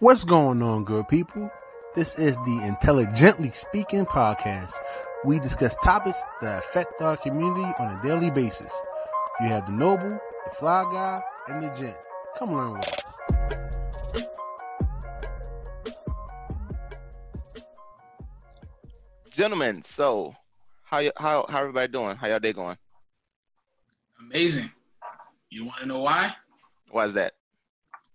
What's going on, good people? This is the Intelligently Speaking podcast. We discuss topics that affect our community on a daily basis. You have the noble, the fly guy, and the gent. Come learn with us. Gentlemen, so how y- how how everybody doing? How y'all day going? Amazing. You want to know why? Why is that?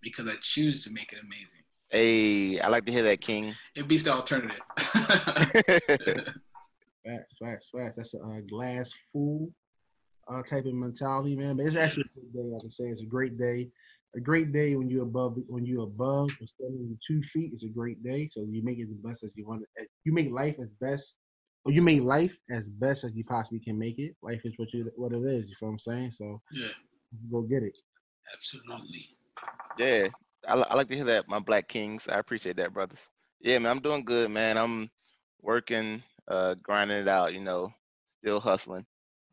Because I choose to make it amazing. Hey, I like to hear that, King. It beats the alternative. Facts, facts, facts. That's a uh, glass full uh, type of mentality, man. But it's actually a good day. Like I say, it's a great day. A great day when you're above when you're above and standing two feet is a great day. So you make it the best as you want it. You make life as best or you make life as best as you possibly can make it. Life is what you what it is, you feel what I'm saying? So yeah, let's go get it. absolutely. yeah, I, I like to hear that, my black kings. I appreciate that, brothers. Yeah, man, I'm doing good, man. I'm working, uh, grinding it out. You know, still hustling,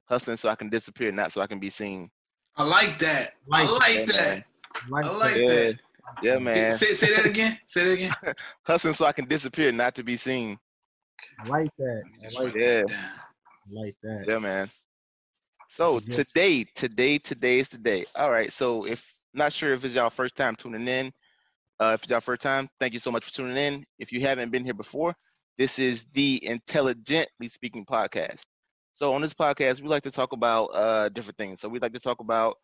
hustling so I can disappear, not so I can be seen. I like that. I Like like Yeah, that. man. Like I like Yeah, that. yeah, man. Say, say that again. Say that again. Hustling so I can disappear, not to be seen. I like that. I like Yeah. that. I like that. Yeah, man. So today, today, today is the day. All right. So if not sure if it's y'all first time tuning in, uh, if it's y'all first time, thank you so much for tuning in. If you haven't been here before, this is the Intelligently Speaking podcast. So on this podcast, we like to talk about uh, different things. So we like to talk about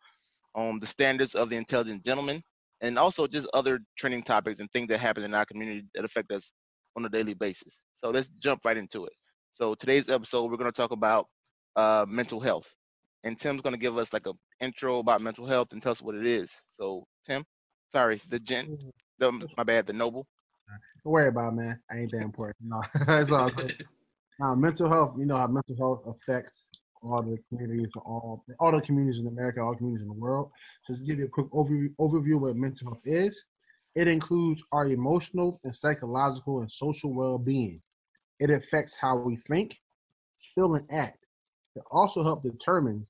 um, the standards of the intelligent gentleman, and also just other trending topics and things that happen in our community that affect us on a daily basis. So let's jump right into it. So today's episode, we're going to talk about uh, mental health, and Tim's going to give us like a intro about mental health and tell us what it is. So Tim, sorry, the gent, mm-hmm. the, my bad, the noble. Don't worry about it, man. I ain't that important. No, it's all good. Now, mental health, you know how mental health affects all the communities, all all the communities in America, all communities in the world. Just to give you a quick overview, overview of what mental health is. It includes our emotional and psychological and social well-being. It affects how we think, feel, and act. It also helps determine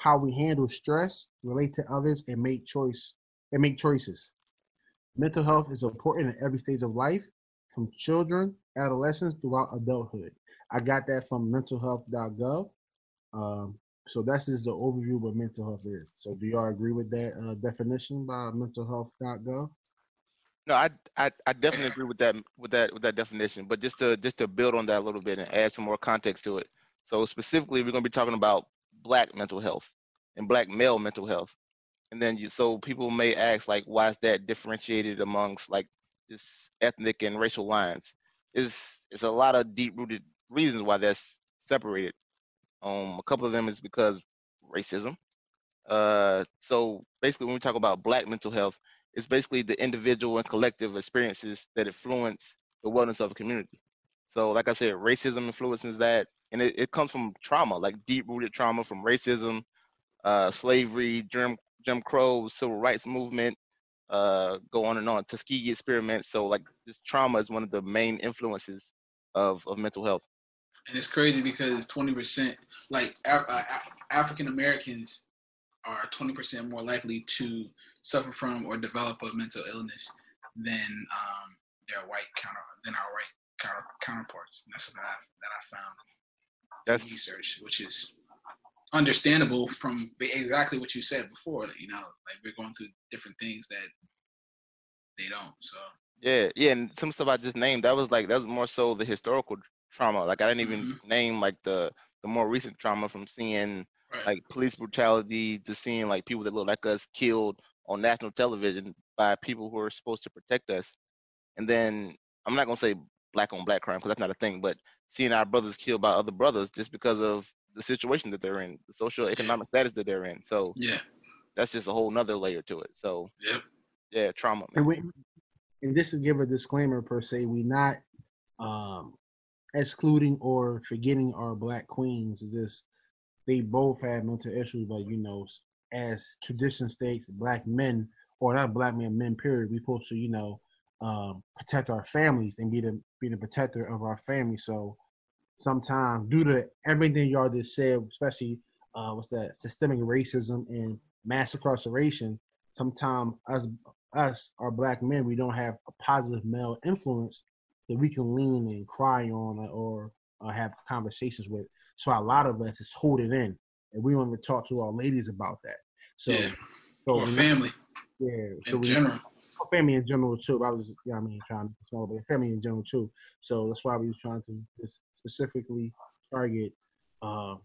how we handle stress, relate to others, and make choice and make choices. Mental health is important in every stage of life, from children, adolescents, throughout adulthood. I got that from mentalhealth.gov. Um, so that's just the overview of what mental health is. So do y'all agree with that uh, definition by mentalhealth.gov? No, I, I I definitely agree with that with that with that definition. But just to just to build on that a little bit and add some more context to it. So specifically, we're going to be talking about Black mental health and Black male mental health. And then you so people may ask like, why is that differentiated amongst like just ethnic and racial lines? Is it's a lot of deep rooted reasons why that's separated. Um, a couple of them is because racism. Uh, so basically, when we talk about Black mental health it's basically the individual and collective experiences that influence the wellness of a community. So, like I said, racism influences that, and it, it comes from trauma, like deep-rooted trauma from racism, uh, slavery, Jim Jim Crow, civil rights movement, uh, go on and on, Tuskegee experiments. So, like this trauma is one of the main influences of of mental health. And it's crazy because 20%, like Af- uh, Af- African Americans are 20% more likely to suffer from or develop a mental illness than um, their white counter than our white counter, counterparts. And that's what I that I found That's research, which is understandable from exactly what you said before. You know, like we're going through different things that they don't. So yeah, yeah, and some stuff I just named that was like that was more so the historical trauma. Like I didn't even Mhm. name like the the more recent trauma from seeing right. like police brutality to seeing like people that look like us killed on national television by people who are supposed to protect us. And then I'm not gonna say black on black crime because that's not a thing, but seeing our brothers killed by other brothers just because of the situation that they're in, the social economic status that they're in. So yeah. that's just a whole nother layer to it. So Yep. yeah, trauma. Man. And we, and just to give a disclaimer per se, we not um excluding or forgetting our black queens. It's Just they both have mental issues, but you know, as tradition states, black men or not black men, men period, we supposed to, you know, um, protect our families and be the be the protector of our family. So sometimes due to everything y'all just said, especially uh what's that systemic racism and mass incarceration, sometimes us us our black men, we don't have a positive male influence that we can lean and cry on or, or have conversations with. So a lot of us is holding in, and we don't even talk to our ladies about that. So, Yeah. so or family yeah, so in we, general. Family in general too. I was, yeah, I mean, trying to small, but family in general too. So that's why we was trying to specifically target uh,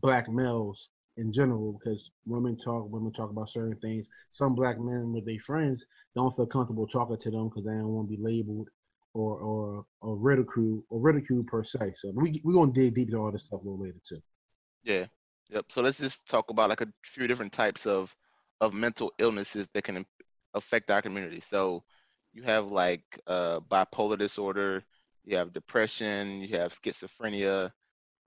black males in general because women talk, women talk about certain things. Some black men with their friends don't feel comfortable talking to them because they don't want to be labeled or or or ridiculed or ridiculed per se. So we we gonna dig deep into all this stuff a little later too. Yeah. Yep. So let's just talk about like a few different types of of mental illnesses that can affect our community. So you have like uh, bipolar disorder, you have depression, you have schizophrenia,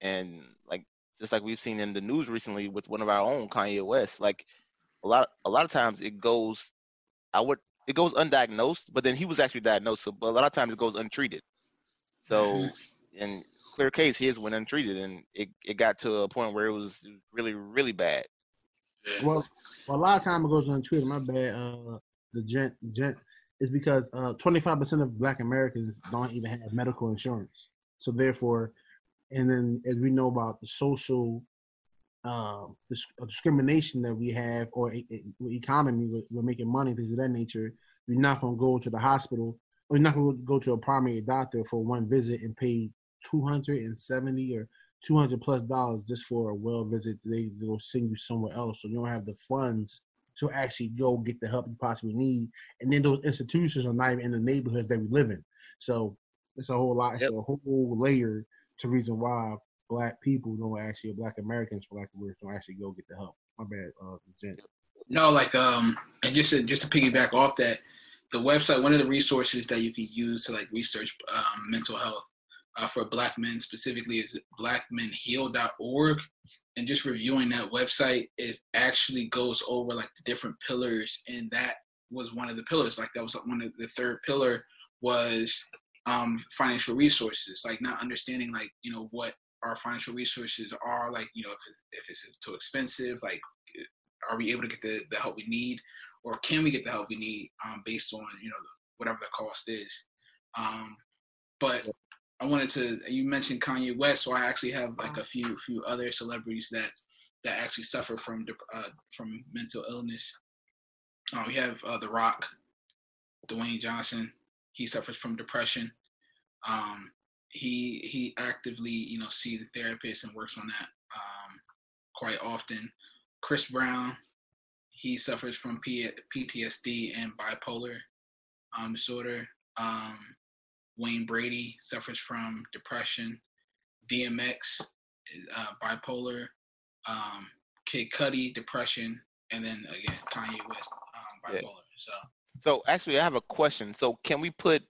and like just like we've seen in the news recently with one of our own Kanye West. Like a lot a lot of times it goes I would it goes undiagnosed, but then he was actually diagnosed. So, but a lot of times it goes untreated. So in clear case, his went untreated, and it, it got to a point where it was really really bad. Well, well, a lot of time it goes Twitter. My bad. Uh, the gent gent is because uh 25 percent of Black Americans don't even have medical insurance. So therefore, and then as we know about the social um uh, discrimination that we have or e- e- economy, we're, we're making money things of that nature. We're not gonna go to the hospital. We're not gonna go to a primary doctor for one visit and pay 270 or 200 plus dollars just for a well visit. They will send you somewhere else, so you don't have the funds to actually go get the help you possibly need. And then those institutions are not even in the neighborhoods that we live in. So it's a whole lot. It's Yep. a whole layer to reason why black people don't actually, or black Americans, for lack of words, don't actually go get the help. My bad, uh, gent. No, like um, and just to, just to piggyback off that, the website, one of the resources that you can use to like research um, mental health uh, for Black men specifically is BlackMenHeal.org. And just reviewing that website, it actually goes over like the different pillars, and that was one of the pillars. Like that was one of the third pillar was um, financial resources, like not understanding like you know what our financial resources are, like you know if it's, if it's too expensive, like are we able to get the, the help we need or can we get the help we need um, based on you know whatever the cost is um, but i wanted to you mentioned kanye west so i actually have like a few few other celebrities that that actually suffer from uh, from mental illness. Uh, we have uh, the rock dwayne johnson. He suffers from depression. Um, he he actively you know sees a therapist and works on that um, quite often. Chris Brown, he suffers from P- PTSD and bipolar um, disorder. Um, Wayne Brady suffers from depression. DMX, uh, bipolar. Um, Kid Cudi, depression, and then again Kanye West, um, Yeah. bipolar. So So actually, I have a question. So can we put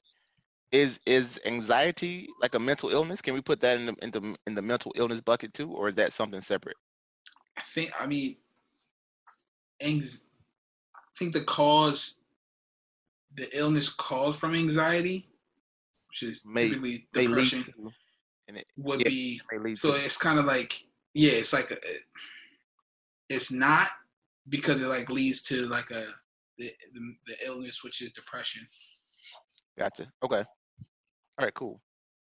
is is anxiety like a mental illness? Can we put that in the in the in the mental illness bucket too, or is that something separate? I think I mean, anx- I think the cause, the illness caused from anxiety, which is May- typically depression, and it would yeah. be so it's kind of like yeah it's like a, it's not because it like leads to like a the, the, the illness which is depression Gotcha. Okay. All right. Cool.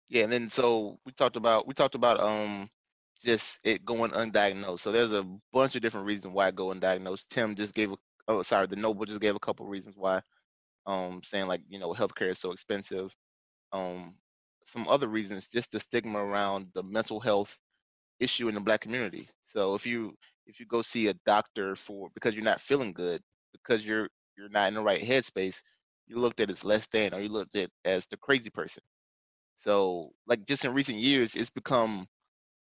Yeah. And then so we talked about we talked about um just it going undiagnosed. So there's a bunch of different reasons why it go undiagnosed. Tim just gave a oh sorry the Noble just gave a couple reasons why. Um, saying like you know healthcare is so expensive. Um, some other reasons just the stigma around the mental health issue in the black community. So if you if you go see a doctor for because you're not feeling good because you're you're not in the right headspace, you looked at as less than or you looked at as the crazy person. So like just in recent years, it's become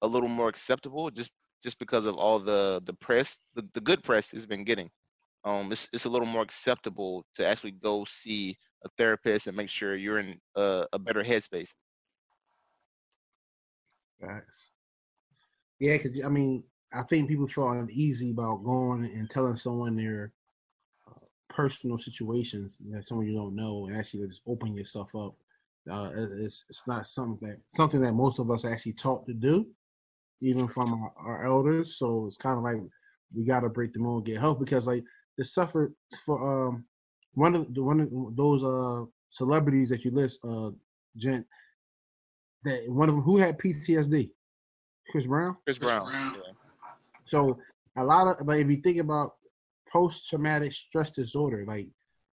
a little more acceptable just just because of all the the press, the, the good press has been getting. Um, it's it's a little more acceptable to actually go see a therapist and make sure you're in a, a better headspace. Facts. Yeah, because I mean, I think people feel uneasy about going and telling someone their uh, personal situations, that someone you don't know, and actually just open yourself up. Uh, it's it's not something that something that most of us actually taught to do, even from our, our elders. So it's kind of like we got to break the mold, get help because like the suffer for um one of the one of those uh celebrities that you list, uh, gent, that one of them who had PTSD, Chris Brown. Chris Chris Brown. Brown. yeah. So a lot of, but if you think about post traumatic stress disorder, like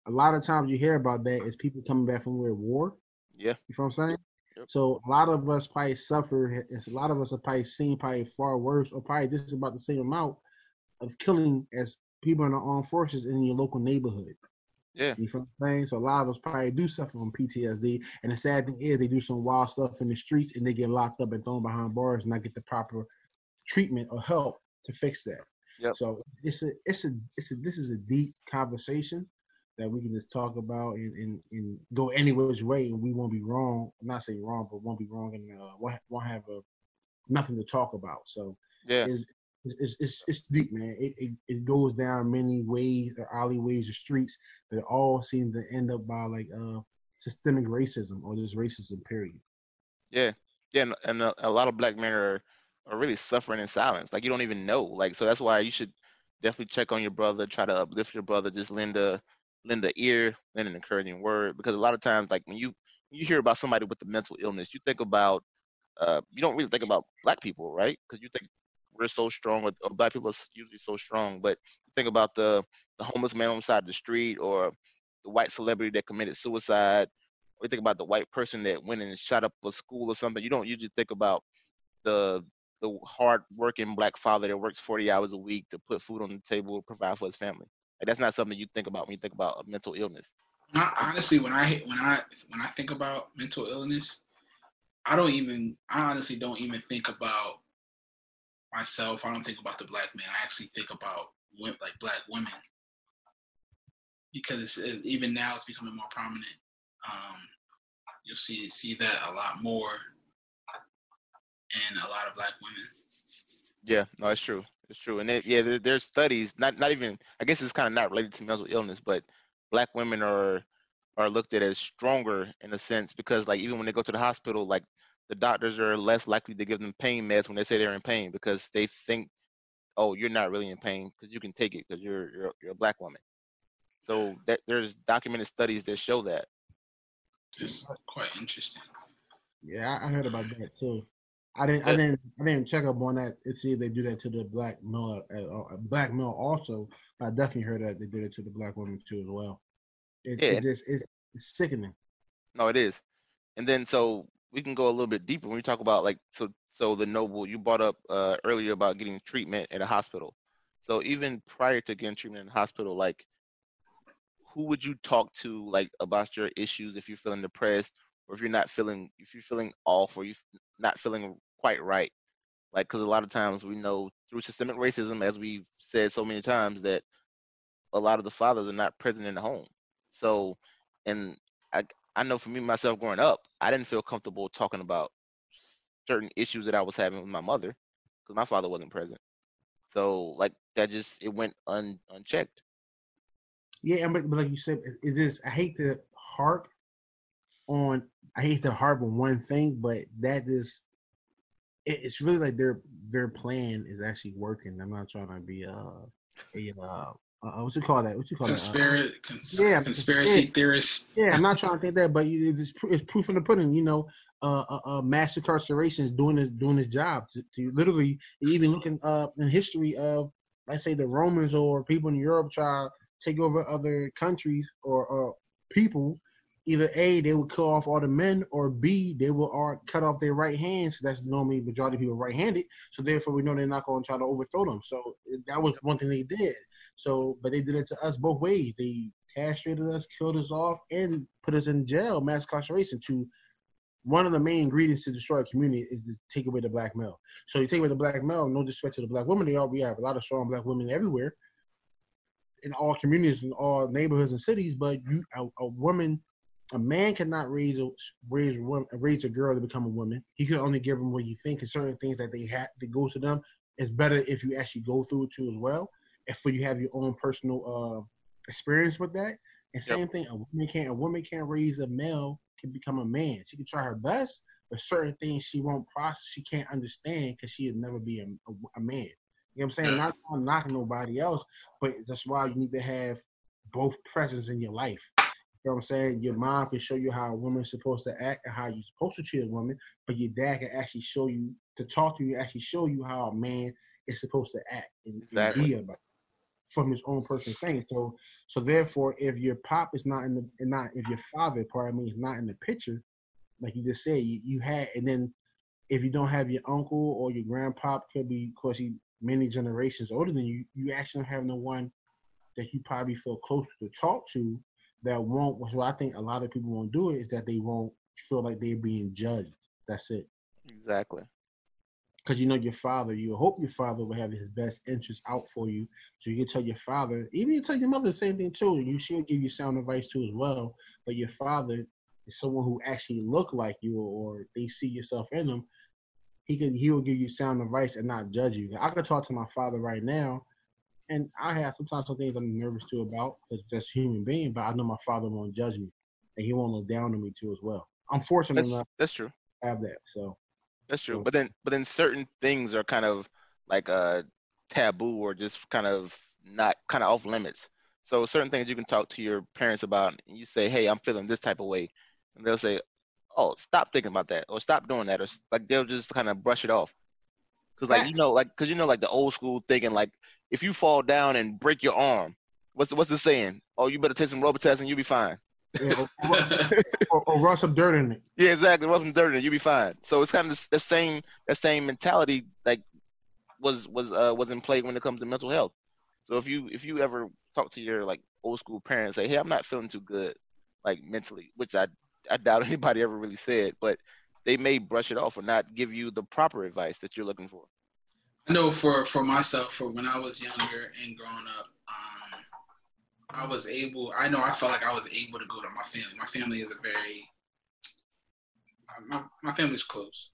a lot of times you hear about that is people coming back from where war. Yeah. You know what I'm saying? Yep. So a lot of us probably suffer. it's A lot of us have probably seen probably far worse, or probably just about the same amount of killing as people in the armed forces in your local neighborhood. Yeah. You feel what I'm saying? So a lot of us probably do suffer from PTSD. And the sad thing is they do some wild stuff in the streets and they get locked up and thrown behind bars and not get the proper treatment or help to fix that. Yep. So it's a it's a it's a this is a deep conversation that we can just talk about and, and, and go any which way and we won't be wrong. I'm not saying wrong, but won't be wrong and uh, won't, won't have a, nothing to talk about. So Yeah. it's it's, it's, it's deep, man. It, it it goes down many ways, or alleyways, or streets that all seem to end up by like uh systemic racism or just racism. Period. Yeah, yeah, and, and a, a lot of black men are are really suffering in silence. Like you don't even know. Like so that's why you should definitely check on your brother, try to uplift your brother, just lend a lend an ear, lend an encouraging word. Because a lot of times, like when you you hear about somebody with a mental illness, you think about uh you don't really think about black people, right? Because you think we're so strong, or, or black people are usually so strong, but think about the the homeless man on the side of the street, or the white celebrity that committed suicide, you think about the white person that went and shot up a school or something. You don't usually think about the the hard working black father that works 40 hours a week to put food on the table, provide for his family. Like that's not something you think about when you think about mental illness. Honestly, when I when I when I think about mental illness, I don't even I honestly don't even think about myself. I don't think about the black man. I actually think about like black women because it, even now it's becoming more prominent. Um, you'll see see that a lot more in a lot of black women. Yeah, no, it's true. It's true. And it, yeah, there, there's studies, not not even I guess it's kind of not related to mental illness, but black women are are looked at as stronger in a sense because like even when they go to the hospital, like the doctors are less likely to give them pain meds when they say they're in pain because they think, oh, you're not really in pain because you can take it because you're, you're you're a black woman. So that there's documented studies that show that. It's quite interesting. Yeah, I, I heard about that too. I didn't. I didn't. I didn't check up on that and see if they do that to the black male. Uh, uh, black male also. But I definitely heard that they did it to the black woman too as well. It's, Yeah. it's just it's, it's sickening. No, it is. And then so we can go a little bit deeper when we talk about like so so the noble you brought up uh, earlier about getting treatment at a hospital. So even prior to getting treatment in the hospital, like who would you talk to like about your issues if you're feeling depressed or if you're not feeling if you're feeling off or you are not feeling quite right? Like because a lot of times we know through systemic racism, as we've said so many times, that a lot of the fathers are not present in the home. So and I I know for me myself growing up, I didn't feel comfortable talking about certain issues that I was having with my mother because my father wasn't present. So like that just it went un, unchecked. Yeah, but, but like you said, it- it's I hate to harp on. I hate to harp on one thing, but that is. It, it's really like their their plan is actually working. I'm not trying to be uh a uh, uh what you call that? What you call that? Uh, Conspiracy, cons- yeah, conspiracy yeah. theorists. Yeah, I'm not trying to think that, but it's, it's proof in the pudding. You know, uh, uh, uh mass incarceration is doing his doing his job. To, to literally, even looking uh in history of, let's say, the Romans or people in Europe try to take over other countries or, or people. Either A, they would kill off all the men, or B, they will cut off their right hands. That's normally majority of people right-handed. So therefore, we know they're not going to try to overthrow them. So that was one thing they did. So, but they did it to us both ways. They castrated us, killed us off, and put us in jail, mass incarceration. To one of the main ingredients to destroy a community is to take away the black male. So you take away the black male, no disrespect to the black women. They all we have a lot of strong black women everywhere, in all communities, in all neighborhoods and cities. But you, a, a woman, a man cannot raise a raise a woman- raise a girl to become a woman. He can only give them what you think, and certain things that they have that go to them. It's better if you actually go through it too as well. For you have your own personal uh experience with that. And Yep. same thing, a woman can't a woman can't raise a male can become a man. She can try her best, but certain things she won't process, she can't understand because she'll never be a, a, a man. You know what I'm saying? Yeah. Not I'm knocking nobody else, but that's why you need to have both presence in your life. You know what I'm saying? Your mom can show you how a woman's supposed to act and how you're supposed to treat a woman, but your dad can actually show you to talk to you, actually show you how a man is supposed to act and, exactly. and be about from his own personal thing. So so therefore if your pop is not in the not if your father, pardon me, is not in the picture, like you just said, you, you had and then if you don't have your uncle or your grandpa could be because he many generations older than you, you actually don't have no one that you probably feel closer to talk to that won't what I think a lot of people won't do it is that they won't feel like they're being judged. That's it. Exactly because you know your father, you hope your father will have his best interest out for you. So you can tell your father, even you tell your mother the same thing too. And you she'll give you sound advice too as well. But your father is someone who actually look like you or they see yourself in them. He can he will give you sound advice and not judge you. I could talk to my father right now, and I have sometimes some things I'm nervous too about because that's human being. But I know my father won't judge me, and he won't look down on me too as well. I'm fortunate that's, enough. That's true. Have that so. That's true. But then but then certain things are kind of like a taboo or just kind of not kind of off limits. So certain things you can talk to your parents about and you say, Hey, I'm feeling this type of way. And they'll say, Oh, stop thinking about that or stop doing that or like they'll just kind of brush it off. Cause like you know, like cause you know like the old school thinking like if you fall down and break your arm, what's the, what's the saying? Oh, you better take some Robitussin and you'll be fine. Yeah, or, or, or, rub some dirt in it. Yeah, exactly. Rub some dirt in it, you'll be fine. So it's kind of the same the same mentality like was was uh was in play when it comes to mental health. So if you if you ever talk to your like old school parents, say, hey, I'm not feeling too good, like mentally, which I I doubt anybody ever really said, but they may brush it off or not give you the proper advice that you're looking for. I know for for myself, for when I was younger and growing up, um, I was able. I know I felt like I was able to go to my family. My family is a very my my family's close.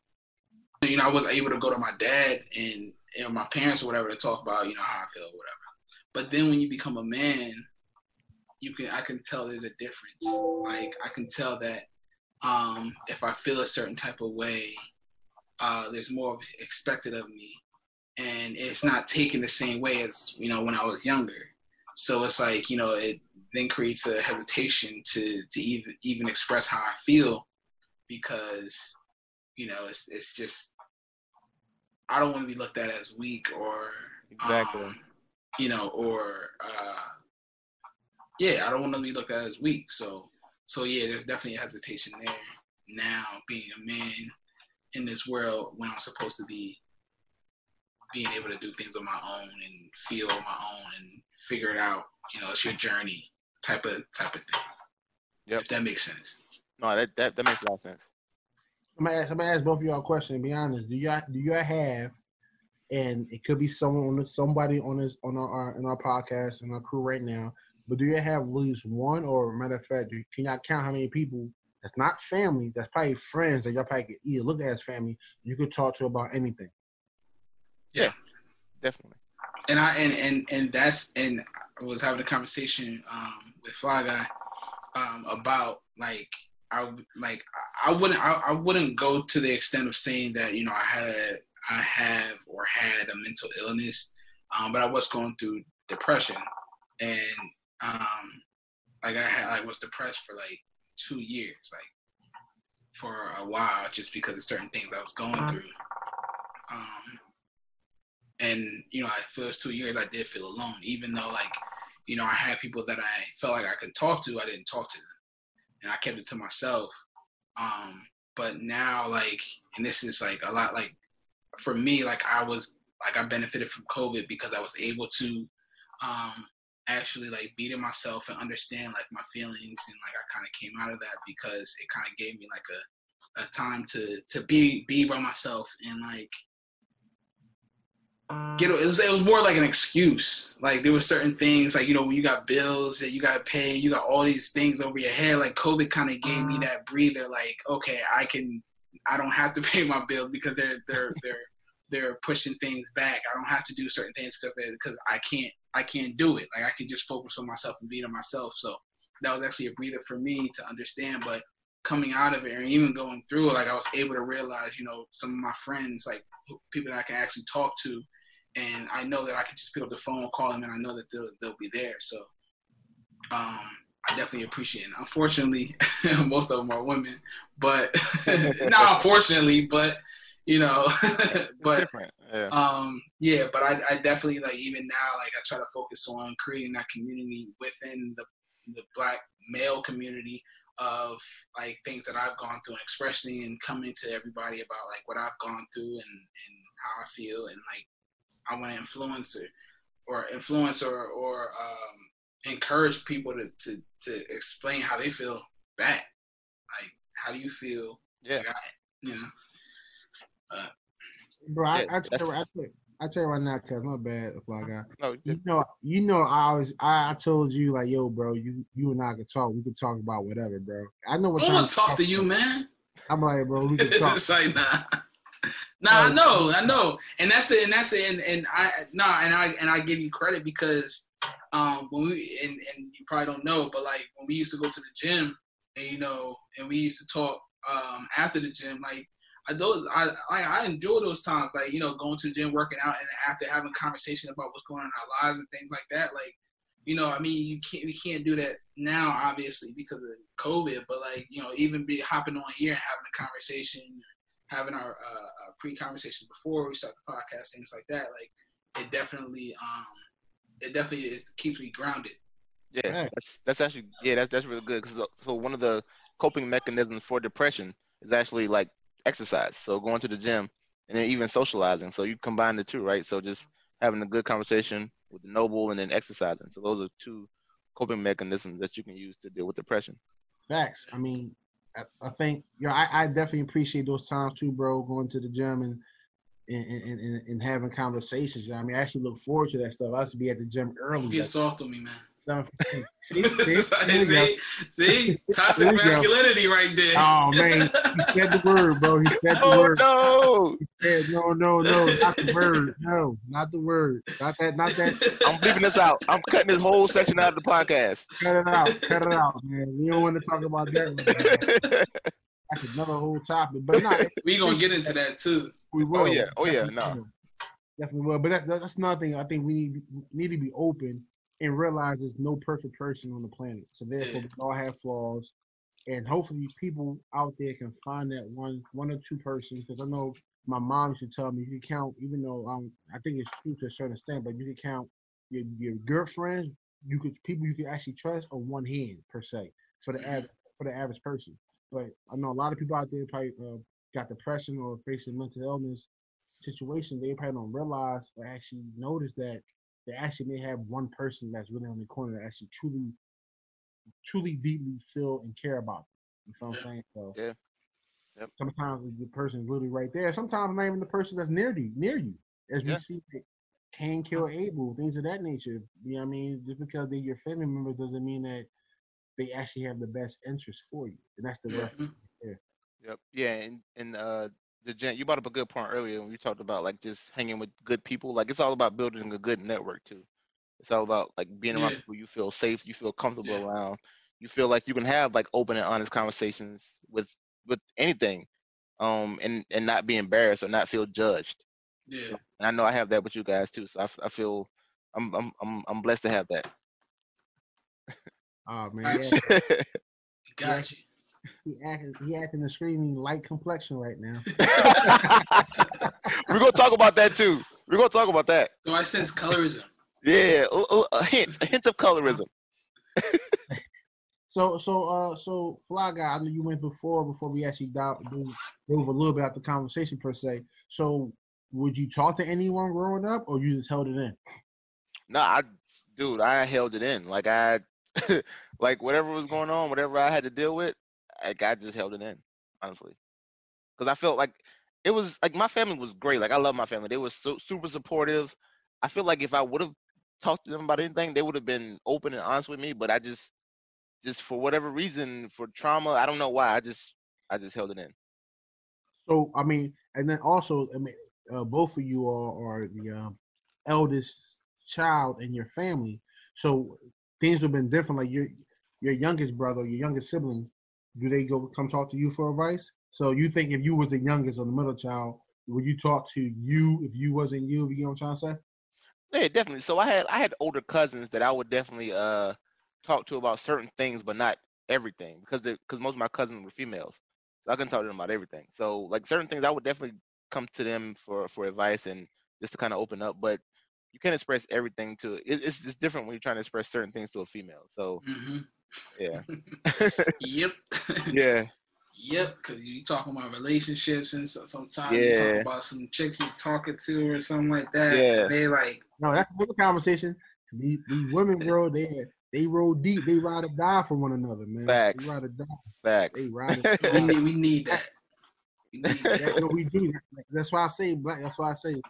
You know, I was able to go to my dad and you know my parents or whatever to talk about you know how I feel, or whatever. But then when you become a man, you can I can tell there's a difference. Like I can tell that um, if I feel a certain type of way, uh, there's more expected of me, and it's not taken the same way as you know when I was younger. So it's like you know it then creates a hesitation to to even even express how I feel because you know it's it's just I don't want to be looked at as weak or exactly um, you know or uh, yeah I don't want to be looked at as weak. So so yeah, there's definitely a hesitation there now being a man in this world when I'm supposed to be being able to do things on my own and feel on my own and figure it out. You know, it's your journey type of type of thing. Yep. If that makes sense. No, that that, that makes a lot of sense. I'm gonna, ask, I'm gonna ask both of y'all a question. be honest, do y'all do y'all have, and it could be someone on somebody on this on our in our podcast and our crew right now, but do you have at least one or matter of fact, do, can y'all count how many people that's not family, that's probably friends that y'all probably could either look at as family, you could talk to about anything? Yeah, definitely. And I and and and that's and I was having a conversation um, with Fly Guy um, about like I like I wouldn't I, I wouldn't go to the extent of saying that you know I had a I have or had a mental illness, um, but I was going through depression and um, like I had I was depressed for like two years like for a while just because of certain things I was going uh-huh. through. Um, and you know, for those two years, I did feel alone, even though like, you know, I had people that I felt like I could talk to. I didn't talk to them, and I kept it to myself. Um, but now, like, and this is like a lot. Like, for me, like I was like I benefited from COVID because I was able to um, actually like beat it myself and understand like my feelings, and like I kind of came out of that because it kind of gave me like a a time to to be be by myself and like get it was it was more like an excuse. Like there were certain things like you know when you got bills that you got to pay, you got all these things over your head. Like COVID kind of gave me uh-huh. that breather. Like okay, I can, I don't have to pay my bill because they're they're they're they're pushing things back. I don't have to do certain things because they because I can't I can't do it. Like I can just focus on myself and be on myself. So that was actually a breather for me to understand. But coming out of it and even going through it, like I was able to realize, you know, some of my friends, like people that I can actually talk to and I know that I can just pick up the phone, call them, and I know that they'll they'll be there. So um, I definitely appreciate it. Unfortunately, most of them are women, but not unfortunately, but you know, but yeah. um, yeah, but I, I definitely like even now, like I try to focus on creating that community within the the black male community of like things that I've gone through and expressing and coming to everybody about like what I've gone through and, and how I feel and like I want to influence or or influence or or um, encourage people to, to to explain how they feel back. Like how do you feel? Yeah. Like I, you know. Uh, Bro, I, I, tell, I, tell, I tell you right now, cause my bad, fly guy. No, you know, you know, I always, I, I told you like, yo, bro, you, you and I could talk. We could talk about whatever, bro. I know what. I want to talk to you, man. I'm like, bro, we can talk. it's like, nah. Nah, I know, I know, and that's it, and that's it, and, and I nah, and I and I give you credit because um when we and, and you probably don't know, but like when we used to go to the gym and you know, and we used to talk um after the gym, like I those I, I, I enjoy those times, like you know, going to the gym, working out, and after having conversation about what's going on in our lives and things like that. Like, you know, I mean, you can't we can't do that now, obviously, because of COVID. But like, you know, even be hopping on here and having a conversation, having our uh, pre-conversations before we start the podcast, things like that. Like, it definitely, um, it definitely it keeps me grounded. Yeah, that's that's actually yeah, that's that's really good. Cause so one of the coping mechanisms for depression is actually like exercise. So going to the gym and then even socializing. So you combine the two, right? So just having a good conversation with the noble and then exercising. So those are two coping mechanisms that you can use to deal with depression. Facts. I mean, I, think you know I, I definitely appreciate those times too, bro. Going to the gym and and, and, and, having conversations. I mean, I actually look forward to that stuff. I used to be at the gym early. Get like, soft on me, man. see, see, see, see, toxic masculinity right there. Oh man, he said the word, bro. He said the oh, word. No, he said no, no, no, not the word. No, not the word. Not that. Not that. I'm leaving this out. I'm cutting this whole section out of the podcast. Cut it out. Cut it out, man. We don't want to talk about that. That's another whole topic. But not we gonna get into that too. We will. Oh yeah. Oh yeah. No. Definitely will. But that's that's another thing. I think we need need to be open and realize there's no perfect person on the planet. So therefore, we all have flaws. And hopefully, people out there can find that one one or two persons. Because I know my mom used to tell me you can count, even though um, I think it's true to a certain extent, but you can count your your girlfriends, you could people you can actually trust on one hand per se for the average for the average person. But I know a lot of people out there probably uh, got depression or facing mental illness situation. They probably don't realize or actually notice that they actually may have one person that's really on the corner that actually truly, truly deeply feel and care about them. You know what I'm saying? So yeah. Yep. Sometimes the person is really right there. Sometimes not even the person that's near you, near you. As we see like Cain kill Abel, things of that nature. You know what I mean? Just because they're your family member doesn't mean that they actually have the best interest for you, and that's the mm-hmm. yeah. Yep. Yeah, and and uh, the gen- you brought up a good point earlier when you talked about like just hanging with good people. Like it's all about building a good network too. It's all about like being around yeah. people you feel safe, you feel comfortable yeah. around, you feel like you can have like open and honest conversations with with anything, um, and and not be embarrassed or not feel judged. Yeah. And I know I have that with you guys too, so I, I feel I'm I'm I'm I'm blessed to have that. Oh man, yeah. got you. He acting, he acting a screaming light complexion right now. We're gonna talk about that too. We're gonna talk about that. So I sense colorism. Yeah, a, a hint, a hint of colorism. so, so, uh, so, fly guy. I know you went before before we actually dove, dove a little bit out the conversation per se. So, would you talk to anyone growing up, or you just held it in? No, I, dude, I held it in. Like I, like whatever was going on, whatever I had to deal with, like I just held it in, honestly, because I felt like it was like my family was great. Like I love my family; they were so, super supportive. I feel like if I would have talked to them about anything, they would have been open and honest with me. But I just, just for whatever reason, for trauma, I don't know why. I just, I just held it in. So I mean, and then also, I mean, uh, both of you are, are the um, eldest child in your family. So things have been different. Like your your youngest brother, your youngest sibling, do they go come talk to you for advice? So you think if you was the youngest or the middle child, would you talk to you if you wasn't you? You know what I'm trying to say? Yeah, definitely. So I had I had older cousins that I would definitely uh talk to about certain things, but not everything because because most of my cousins were females, so I couldn't talk to them about everything. So like certain things, I would definitely come to them for for advice and just to kind of open up. But you can't express everything to it, it's it's different when you're trying to express certain things to a female. So hmm yeah, yep. yeah, Yep, because you talking about relationships and so, sometimes you Yeah. talk about some chicks you talking to or something like that. Yeah. They like, No, that's another conversation. These, these women, bro, they they roll deep. They ride or die for one another, man. Facts. They ride or die. facts. They ride or we need, we need that. We need that. That- no, we do. That's why I say black. That's why I say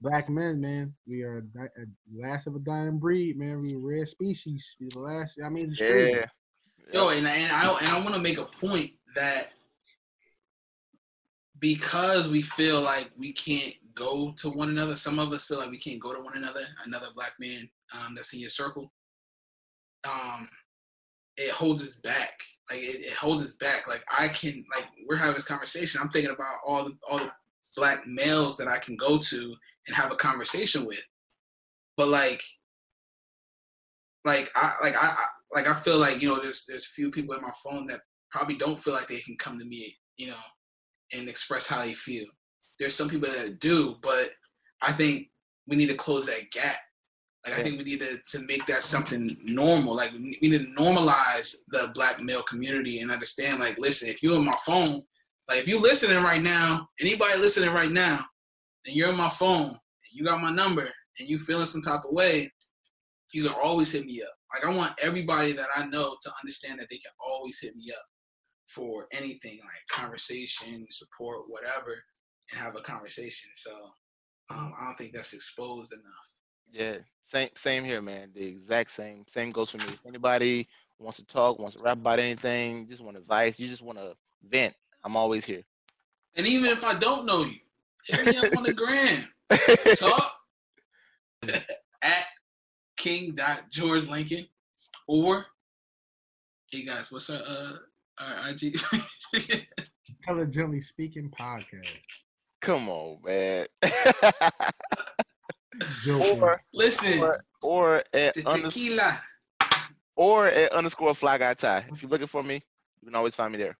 black men, man. We are a, di- a last of a dying breed, man. We a rare species. We the last. I mean, it's. Yeah. Yo, and, and I and I want to make a point that because we feel like we can't go to one another, some of us feel like we can't go to one another. Another black man um, that's in your circle, um, it holds us back. Like it, it holds us back. Like I can, like we're having this conversation. I'm thinking about all the all the black males that I can go to and have a conversation with, but like like I like I, I like I feel like you know there's there's few people in my phone that probably don't feel like they can come to me you know and express how they feel. There's some people that do, but I think we need to close that gap. Like I think we need to to make that something normal. Like we need to normalize the black male community and understand. Like listen, if you're on my phone, like if you're listening right now, anybody listening right now, and you're on my phone, and you got my number, and you feeling some type of way, you can always hit me up. Like I want everybody that I know to understand that they can always hit me up for anything like conversation, support, whatever, and have a conversation. So um, I don't think that's exposed enough. Yeah, same same here, man. The exact same. Same goes for me. If anybody wants to talk, wants to rap about anything, just want advice, you just want to vent, I'm always here. And even if I don't know you, hit me up on the gram. Talk at king.george Lincoln or hey guys, what's our uh our IG? Intelligently speaking podcast. Come on, man. Or Listen, or or at the unders- tequila. or at underscore fly guy tie. If you're looking for me, you can always find me there.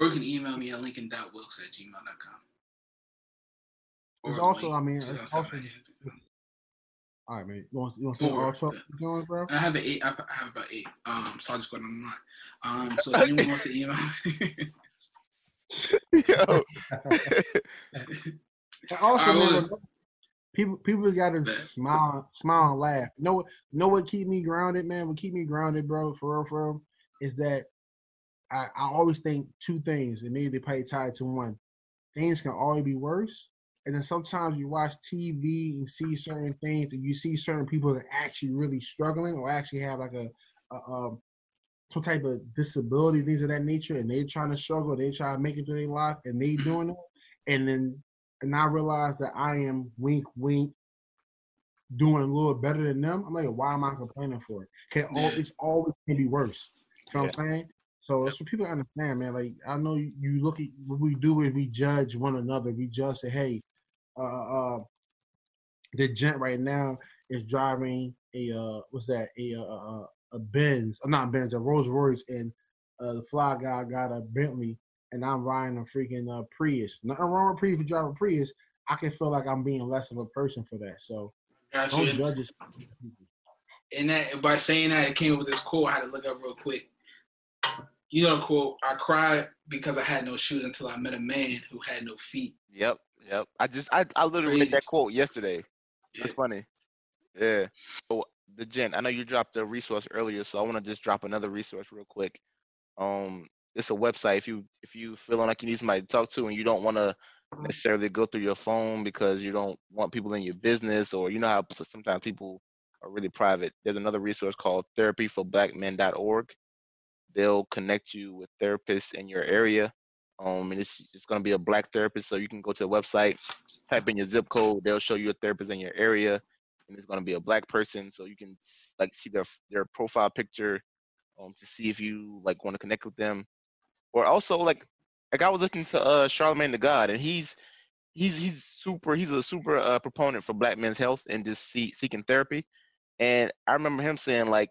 Or you can email me at lincoln.wilkes at gmail.com. It's Or also, link I mean, it's also. All right, man. You want, you want to say Or- all twelve Jones, bro? I have an eight. I I have about eight. Um, so I'll just go down the line. Um, so if anyone wants to email me, Yo, also, I man, would- people people got to Man. smile, smile and laugh. You know what? You know what keep me grounded, man? What keep me grounded, bro? For real, for real, is that I, I always think two things, and maybe they probably tied to one. Things can always be worse, and then sometimes you watch TV and see certain things, and you see certain people that are actually really struggling or actually have like a, a um some type of disability, things of that nature, and they're trying to struggle, they try to make it through their life, and they doing it, and then and I realize that I am wink wink doing a little better than them. I'm like, why am I complaining for it? Can all Yeah. it's always can be worse. You know what I'm saying? So that's what people understand, man. Like I know you, look at what we do is we judge one another. We judge say, hey, uh, uh the gent right now is driving a uh what's that a uh, uh a Benz, uh, not Benz, a Rolls Royce, and uh, the fly guy got a Bentley, and I'm riding a freaking uh, Prius. Nothing wrong with Prius if you drive a Prius. I can feel like I'm being less of a person for that. So Gotcha. don't judge us. and that by saying that, it came up with this quote. I had to look up real quick. You know, quote. I cried because I had no shoes until I met a man who had no feet. yep, yep. I just I, I literally read Crazy. that quote yesterday. That's Yeah. funny. Yeah. So the gent, I know you dropped a resource earlier, so I want to just drop another resource real quick. Um, it's a website. If you if you feeling like you need somebody to talk to and you don't want to necessarily go through your phone because you don't want people in your business or you know how sometimes people are really private. There's another resource called therapyforblackmen.org. They'll connect you with therapists in your area. Um, and it's it's gonna be a black therapist, so you can go to the website, type in your zip code. They'll show you a therapist in your area, and it's gonna be a black person, so you can like see their their profile picture, um, to see if you like want to connect with them, or also like like I was listening to uh Charlamagne tha God, and he's he's he's super he's a super uh, proponent for black men's health and just see, seeking therapy. And I remember him saying like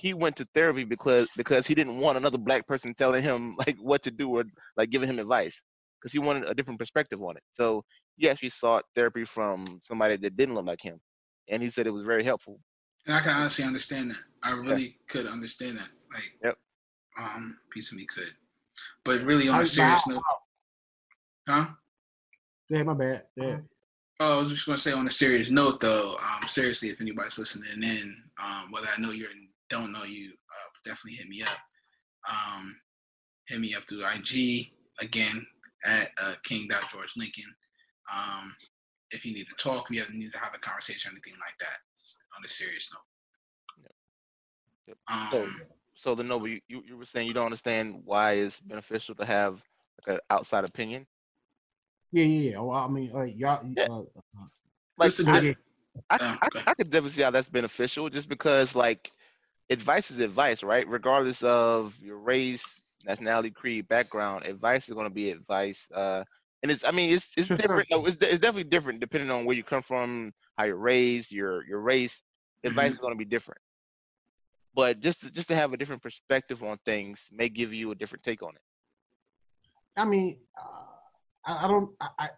he went to therapy because because he didn't want another black person telling him like what to do or like giving him advice because he wanted a different perspective on it. So he actually sought therapy from somebody that didn't look like him, and he said it was very helpful. And I can honestly understand that. I really yeah. could understand that. Like, yep. Um, piece of me could, but really on a serious note, huh? Yeah, my bad. Yeah. Oh, I was just gonna say on a serious note though. Um, seriously, if anybody's listening in, um, whether I know you or don't know you, uh, definitely hit me up. Um, hit me up through IG again at uh, King.George Lincoln. Um, if you need to talk, if you need to have a conversation, or anything like that, on a serious note. Yep. Um, so, so the noble, you, you were saying you don't understand why it's beneficial to have like an outside opinion. Yeah, yeah, yeah. Well, I mean, like y'all, yeah. uh, uh like I, I, I, I, could definitely see how that's beneficial, just because like advice is advice, right? Regardless of your race, nationality, creed, background, advice is going to be advice. Uh, and it's, I mean, it's it's different. It's, it's definitely different depending on where you come from, how you're raised, your your race. Advice mm-hmm. is going to be different. But just to, just to have a different perspective on things may give you a different take on it. I mean, uh, I, I, don't, I,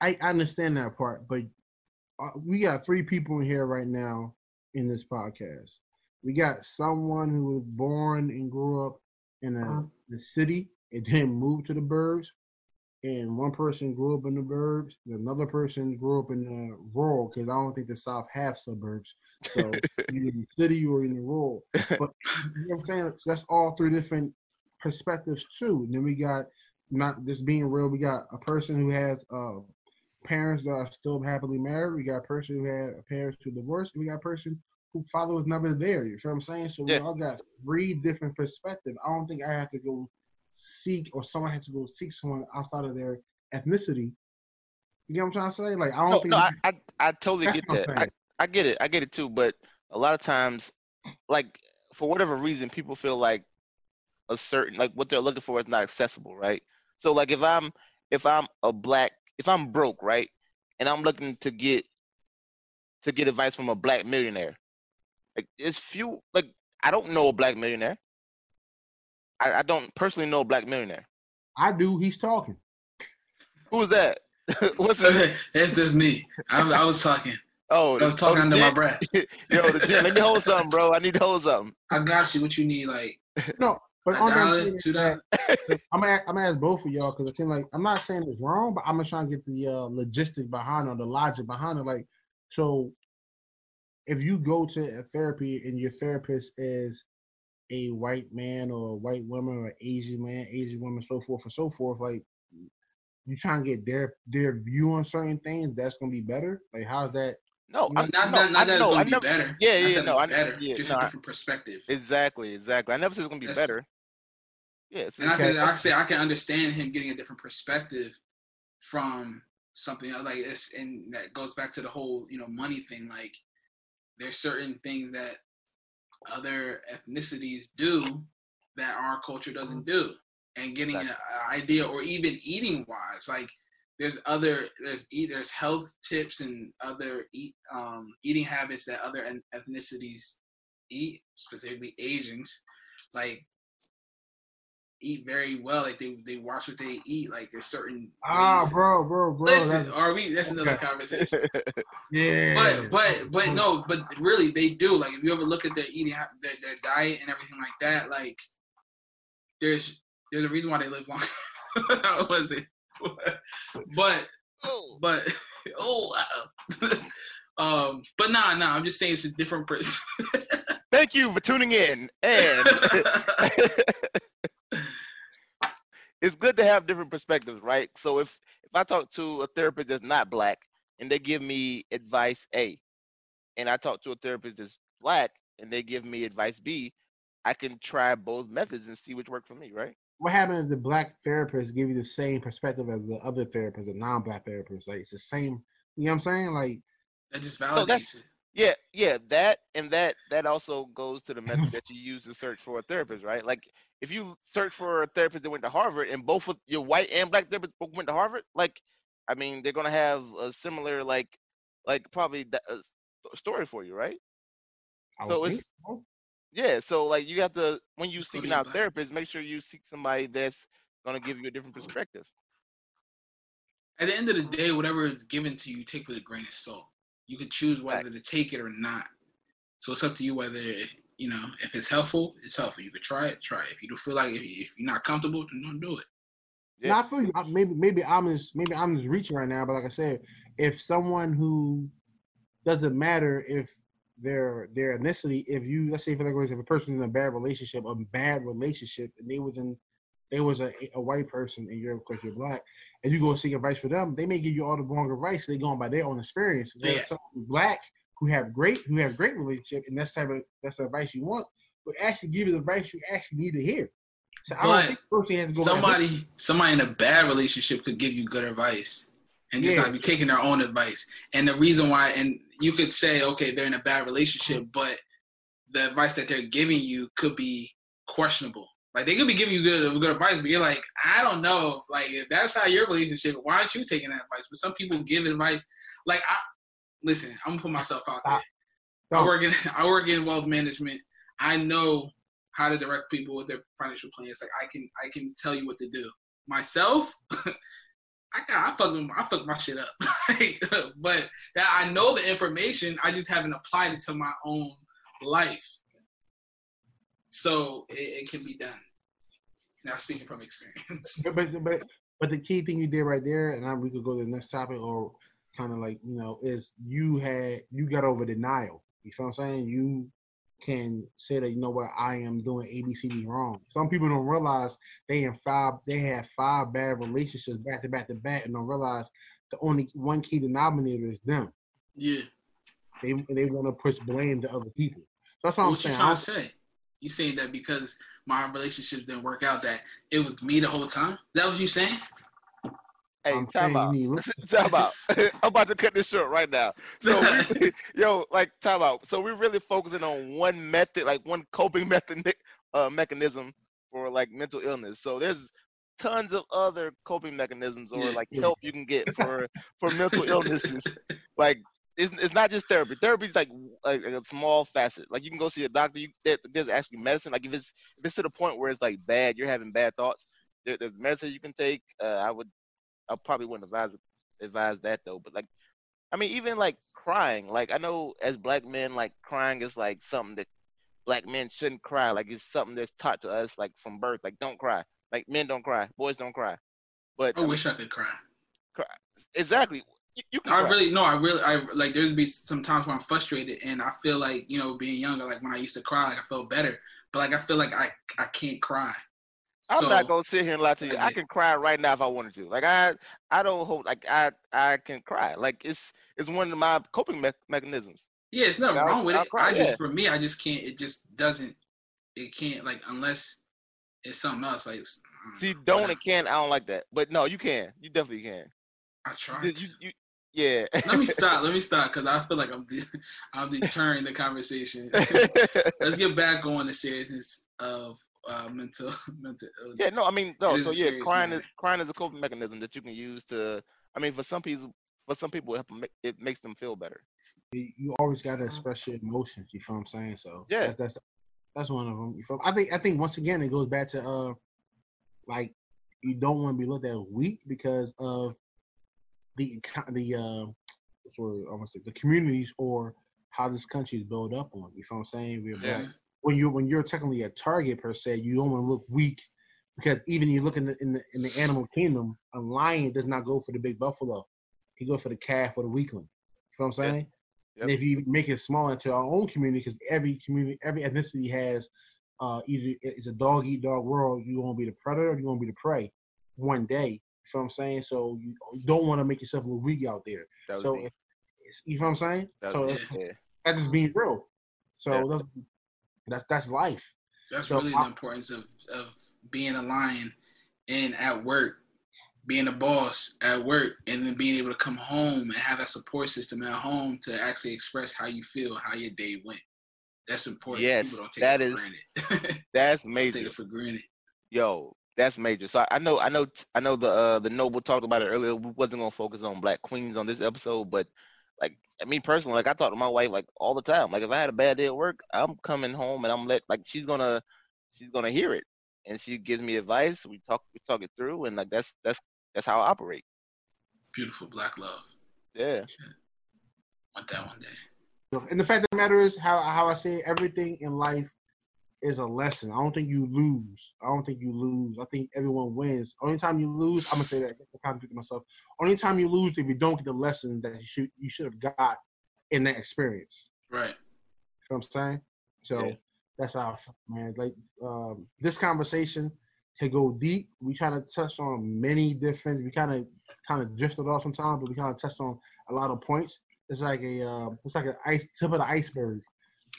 I understand that part, but uh, we got three people in here right now in this podcast. We got someone who was born and grew up in a, uh-huh. the city and then moved to the burbs. And one person grew up in the burbs, another person grew up in the rural because I don't think the South has suburbs. So you're in the city or in the rural. But you know what I'm saying? So that's all three different perspectives too. And then we got not just being real, we got a person who has uh, parents that are still happily married. We got a person who had parents who divorced. We got a person who father was never there. You feel what I'm saying? So yeah. we all got three different perspectives. I don't think I have to go seek or someone has to go seek someone outside of their ethnicity. You get what I'm trying to say? Like I don't no, think no, I, I, I totally get that. I, I get it. I get it too. But a lot of times, like for whatever reason, people feel like a certain like what they're looking for is not accessible, right? So like if I'm if I'm a black if I'm broke, right, and I'm looking to get to get advice from a black millionaire, like it's few like I don't know a black millionaire. I, I don't personally know a black millionaire. I do. He's talking. Who's that? What's that? That's just me. I, I, was talking. Oh, I was talking oh, under my breath. Yo, the gym. Let me hold something, bro. I need to hold something. I got you. What you need, like? No, but on dollar, two dollars. I'm gonna I'm gonna ask both of y'all because it seems like I'm not saying it's wrong, but I'm gonna try and get the uh, logistics behind it, the logic behind it. Like, so if you go to a therapy and your therapist is a white man or a white woman or Asian man, Asian woman, so forth and so forth, like you trying to get their their view on certain things, that's gonna be better. Like how's that? No, I'm not, no, not, not that it's gonna be never, better. Yeah, yeah, no, I better. Yeah, just no, a different perspective. Exactly, exactly. I never said it's gonna be that's, better. Yeah, and I can, I can say I can understand him getting a different perspective from something like this, and that goes back to the whole you know money thing. Like there's certain things that other ethnicities do that our culture doesn't do. And getting an idea or even eating wise like there's other there's eat there's health tips and other eat um, eating habits that other ethnicities eat specifically asians. Like eat very well. Like they they watch what they eat. Like there's certain ah, ways. bro, bro, bro. Listen, are we? That's another okay. conversation. yeah. But but but no, but really they do. Like if you ever look at their eating, their, their diet and everything like that, like there's there's a reason why they live long. How was it? but oh. but oh um, but nah, nah. I'm just saying it's a different person. Thank you for tuning in and it's good to have different perspectives, right? So if if I talk to a therapist that's not black and they give me advice A, and I talk to a therapist that's black and they give me advice B, I can try both methods and see which work for me, right? What happens if the black therapist give you the same perspective as the other therapist, the non-black therapist? Like it's the same. You know what I'm saying? Like that just validates so Yeah, yeah, that and that that also goes to the method that you use to search for a therapist, right? Like if you search for a therapist that went to Harvard and both of your white and black therapists both went to Harvard, like, I mean, they're gonna have a similar like, like probably a uh, story for you, right? I So it's- so. Yeah, so like you have to when you seeking out therapists, make sure you seek somebody that's gonna give you a different perspective. At the end of the day, whatever is given to you, take with a grain of salt. You can choose whether to take it or not. So it's up to you whether you know if it's helpful. It's helpful. You could try it. Try it. If you don't feel like if, if you're not comfortable, then don't do it. Yeah. Now, I feel you. I- maybe maybe I'm just maybe I'm just reaching right now, but like I said, if someone who doesn't matter if their their ethnicity, if you let's say for like if a person in a bad relationship, a bad relationship, and they was in they was a, a white person and you're of course you're black, and you go seek advice for them, they may give you all the wrong advice. They going by their own experience. Whereas Yeah. someone black who have great who have great relationship and that's type of that's the advice you want, but actually give you the advice you actually need to hear. So I don't But think has to go Somebody somebody in a bad relationship could give you good advice and just Yeah. not be taking their own advice. And the reason why, and you could say, okay, they're in a bad relationship, but the advice that they're giving you could be questionable. Like they could be giving you good good advice, but you're like, I don't know. Like if that's how your relationship, why aren't you taking that advice? But some people give advice. Like I listen, I'm gonna put myself out there. I Don't. work in I work in wealth management. I know how to direct people with their financial plans. Like I can I can tell you what to do. Myself, I got I fuck them- I fuck my shit up. Like, but I know the information. I just haven't applied it to my own life. So it, it can be done. Now speaking from experience. but, but but but the key thing you did right there, and I, we could go to the next topic, or kind of like you know, is you had you got over denial. You feel what I'm saying? You can say that you know what I am doing ABCD wrong. Some people don't realize they in five they have five bad relationships back to back to back, and don't realize the only one key denominator is them. Yeah. They they want to push blame to other people. So that's what I'm What you saying. I trying to say? You saying that because my relationships didn't work out that it was me the whole time? That what you saying? Hey, I'm time saying out. time out. I'm about to cut this short right now. So, we, yo, like, time out. So we're really focusing on one method, like one coping method, uh, mechanism for like mental illness. So there's tons of other coping mechanisms or like help you can get for for mental illnesses. Like, it's, it's not just therapy. Therapy is like, like a small facet. Like you can go see a doctor. You there, there's actually medicine. Like if it's if it's to the point where it's like bad, you're having bad thoughts. There, there's medicine you can take. Uh, I would I probably wouldn't advise advise that though. But like, I mean, even like crying. Like I know as black men, like crying is like something that black men shouldn't cry. Like it's something that's taught to us like from birth. Like don't cry. Like men don't cry. Boys don't cry. But I I mean, wish I could cry. Cry exactly. You, you can I cry. really no, I really I like there's be some times where I'm frustrated and I feel like, you know, being younger, like when I used to cry, like I felt better. But like I feel like I I can't cry. I'm So- not gonna sit here and lie to you. I Okay. can cry right now if I wanted to. Like I, I don't hold. Like I, I can cry. Like it's, it's one of my coping me- mechanisms. Yeah, it's nothing I'll- wrong with I'll it. cry, I just yeah. for me, I just can't. It just doesn't. It can't like unless it's something else. Like mm, See, don't whatever. and can. I don't like that. But no, you can. You definitely can. I try. You, to. you, you yeah. Let me stop. Let me stop because I feel like I'm de- I'm deterring the conversation. Let's get back on the seriousness of uh, mental mental illness. yeah. No, I mean, no. So yeah, serious crying is crying is a coping mechanism that you can use to. I mean, for some people, for some people, it, help 'em it makes them feel better. you you always got to express your emotions. You feel what I'm saying? So Yeah. that's that's that's one of them. You feel? I think I think once again it goes back to uh, like you don't want to be looked at weak because of the the uh, what's the word? I want to say the communities or how this country is built up on. You feel what I'm saying? We're Yeah. black. When you when you're technically a target per se, you don't want to look weak because even you look in the in the in the animal kingdom, a lion does not go for the big buffalo. He goes for the calf or the weakling. You feel what I'm saying? And Yep. if you make it small into our own community, because every community, every ethnicity has uh, either it's a dog eat dog world. You want to be the predator, or you want to be the prey. One day, you feel what I'm saying? So you, don't want to make yourself look weak out there. So if, you feel what I'm saying? That so yeah. that's just being real. So Yeah. that's that's that's life. That's So really I- the importance of, of being a lion and at work, being a boss at work, and then being able to come home and have that support system at home to actually express how you feel, how your day went. That's important. Yes, People don't take that it is for granted. That's take major. it for granted. Yo, that's major. So I, I know, I know, I know. The uh, the noble talked about it earlier. We wasn't gonna focus on black queens on this episode, but like I mean personally, like I talk to my wife like all the time. Like if I had a bad day at work, I'm coming home and I'm let like she's gonna she's gonna hear it and she gives me advice. We talk we talk it through and like that's that's that's how I operate. Beautiful black love. Yeah. Want that one day. And the fact of the matter is, how how I say everything in life is a lesson. I don't think you lose. I don't think you lose. I think everyone wins. Only time you lose, I'm gonna say that. I'm to myself. Only time you lose if you don't get the lesson that you should you should have got in that experience. Right. You know what I'm saying? So Yeah. that's how man. Like um, this conversation can go deep. We kind of touched on many different. We kind of kind of drifted off sometimes, but we kind of touched on a lot of points. It's like a uh, it's like an ice tip of the iceberg,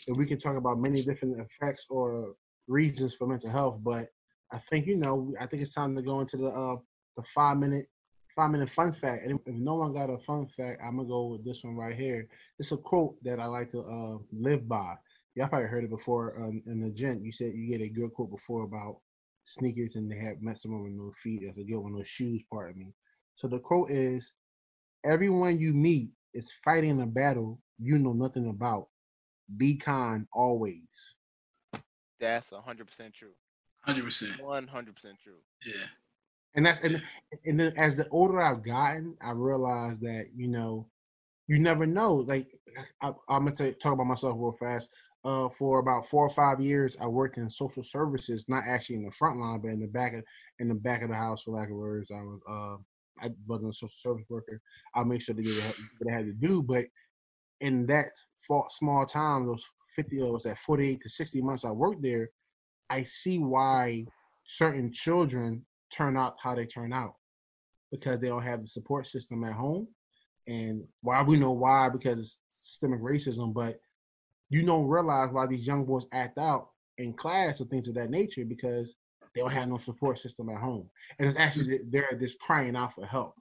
and we can talk about many different effects or reasons for mental health. But I think you know, I think it's time to go into the uh, the five minute five minute fun fact. And if no one got a fun fact, I'm gonna go with this one right here. It's a quote that I like to uh, live by. Y'all probably heard it before um, in the gent. You said you get a good quote before about sneakers and they have met someone with no feet. That's a good one. Those shoes, pardon me. So the quote is, "Everyone you meet is fighting a battle you know nothing about. Be kind always." That's hundred percent true. Hundred percent. One hundred percent true. Yeah. And that's and and then as the older I've gotten, I realized that you know, you never know. Like I, I'm gonna say, talk about myself real fast. Uh, for about four or five years, I worked in social services, not actually in the front line, but in the back of in the back of the house, for lack of words. I was uh, I wasn't a social service worker. I make sure to get what I had to do, but in that small time, those fifty, uh, or was that forty-eight to sixty months I worked there, I see why certain children turn out how they turn out because they don't have the support system at home. And why we know why because it's systemic racism, but you don't realize why these young boys act out in class or things of that nature because they don't have no support system at home. And it's actually mm. they're just crying out for help.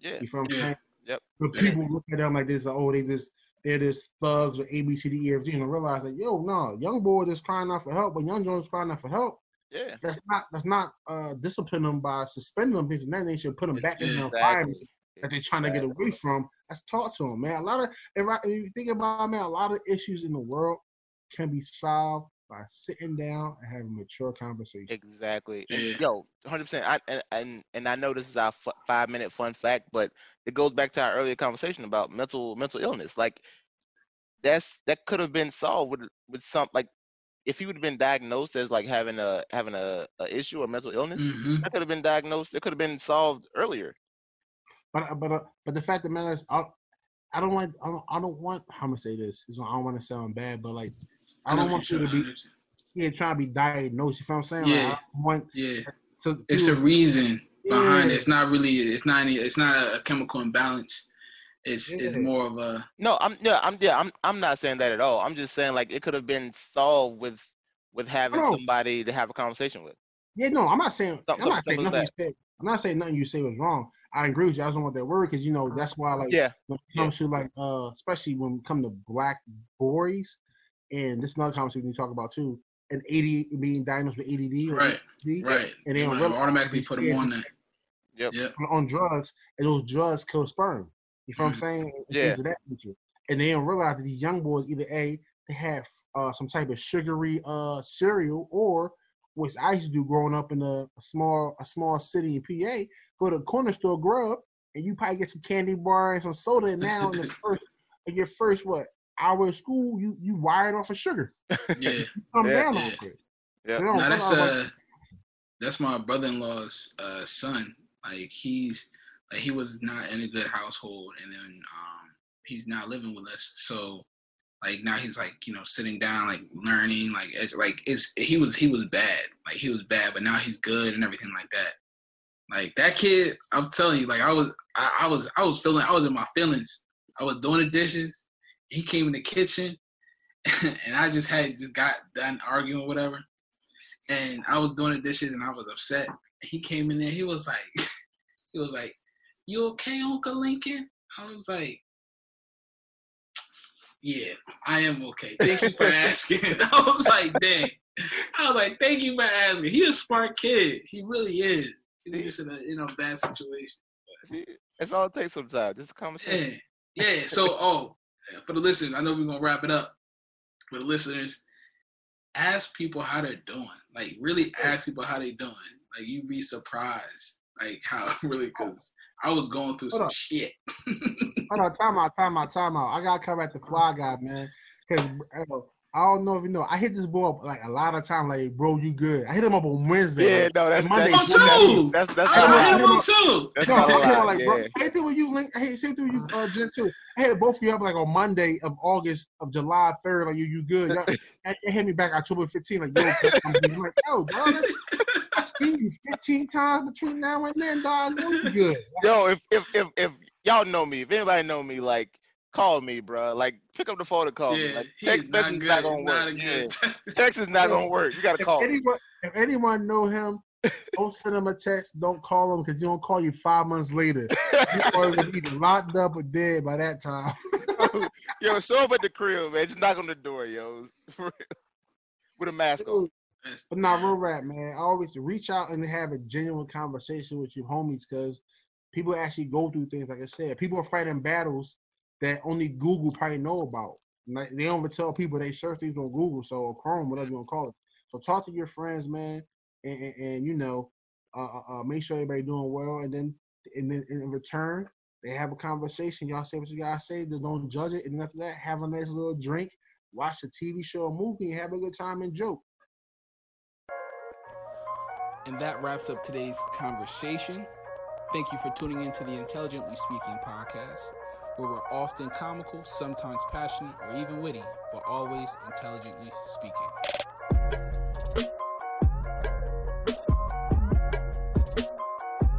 Yeah. You feel what I'm Yeah. saying? Yep. But Yeah. people look at them like this, like, oh, they just they're just thugs or A B C D E F G, and realize that yo, no, young boy just crying out for help, but young Jones crying out for help. Yeah. That's not that's not uh discipline them by suspending them things and that nature, put them back in the Exactly. environment that they're trying to get away from. Let's talk to them, man. A lot of if, I, if you think about it, man, a lot of issues in the world can be solved by sitting down and having mature conversation. Exactly. And, Yeah. Yo, hundred percent. I and, and and I know this is our f- five minute fun fact, but it goes back to our earlier conversation about mental mental illness. Like that's that could have been solved with with some like if he would have been diagnosed as like having a having a, a issue or mental illness, hmm that could have been diagnosed. It could have been solved earlier. But but uh, but the fact of the matter is, I, I don't want I don't, I don't want how I'm gonna say this. I don't want to sound bad, but like I don't want you to be yeah trying to be diagnosed. You feel what I'm saying? Like, Yeah. I don't want Yeah. to It's a reason behind Yeah. it. It's not really. It's not any. It's not a chemical imbalance. It's it's more of a. No, I'm yeah, I'm yeah, I'm I'm not saying that at all. I'm just saying like it could have been solved with with having somebody to have a conversation with. Yeah, no, I'm not saying Some- I'm not saying nothing you said. I'm not saying nothing you say was wrong. I agree with you. I just don't want that word because you know that's why like Yeah, when it comes to like uh especially when it come to black boys and this is another conversation we talk about too an AD being diagnosed with ADD or Right. ADD Right. And they don't automatically put them on that. Yep. Yep. on drugs and those drugs kill sperm. You feel what I'm saying? And Mm-hmm. Yeah. Things of that nature. And they don't realize that these young boys either A, they have uh, some type of sugary uh cereal or which I used to do growing up in a, a small a small city in PA, go to the corner store, grub, and you probably get some candy bar and some soda. And now in the first in your first what hour of school, you you wired off of sugar. Yeah. Come Yeah, down yeah. off it. Yeah. So they Now that's realize, like, uh that's my brother-in-law's uh son. Like he's like he was not in a good household and then um he's not living with us. So like now he's like, you know, sitting down, like learning, like it's like it's he was he was bad. Like he was bad, but now he's good and everything like that. Like that kid, I'm telling you, like I was I, I was I was feeling I was in my feelings. I was doing the dishes. He came in the kitchen and I just had just got done arguing whatever and I was doing the dishes and I was upset. He came in there. He was like, he was like, "You okay, Uncle Lincoln?" I was like, "Yeah, I am okay. Thank you for asking." I was like, "Dang." I was like, "Thank you for asking." He a smart kid. He really is. He's just in a you know bad situation. See, it's all it takes sometimes. Just a conversation. Yeah. yeah. So, oh, for the listeners, I know we're gonna wrap it up. For the listeners, ask people how they're doing. Like, really ask people how they're doing. Like, you'd be surprised, like how really because I was going through Hold some on. shit. Hold on, time out, time out, time out. I gotta come at the fly guy, man. Cause uh, I don't know if you know, I hit this boy up like a lot of times, like, bro, you good. I hit him up on Wednesday. Yeah, like, no, that's Monday, that's, too. that's, that's, I, I hit him up too. That's No, not a I'm saying lot, like, bro, yeah. I did with you, Link. I hate same thing with you, uh, Jen too. I had both of you up like on Monday of August of July third. Like you, you good? Y'all- And it hit me back October 15. Like yo, I'm. I'm like yo, dog. that's- I seen you 15 times between now and then, dog. I know you good. Yo, if if if if y'all know me, if anybody know me, like call me, bro. Like pick up the phone and call me. Yeah, Like text is message not is good. not gonna work. a Yeah. Text is not gonna work. You gotta If call anyone, if anyone know him, don't send him a text. Don't call him because he don't call you five months later. You probably was either locked up or dead by that time. yo, show up at the crib, man. Just knock on the door, yo. With a mask on. But not real rap, man. I always reach out and have a genuine conversation with your homies because people actually go through things. Like I said, people are fighting battles that only Google probably know about. They don't even tell people they search things on Google, so or Chrome, whatever you want to call it. So talk to your friends, man, and, and, and you know, uh, uh, uh, make sure everybody doing well, and then and then in return they have a conversation. Y'all say what you guys say. Just don't judge it, and after that, have a nice little drink, watch a TV show movie, have a good time and joke. And that wraps up today's conversation. Thank you for tuning in to the Intelligently Speaking podcast, where we're often comical, sometimes passionate, or even witty, but always intelligently speaking.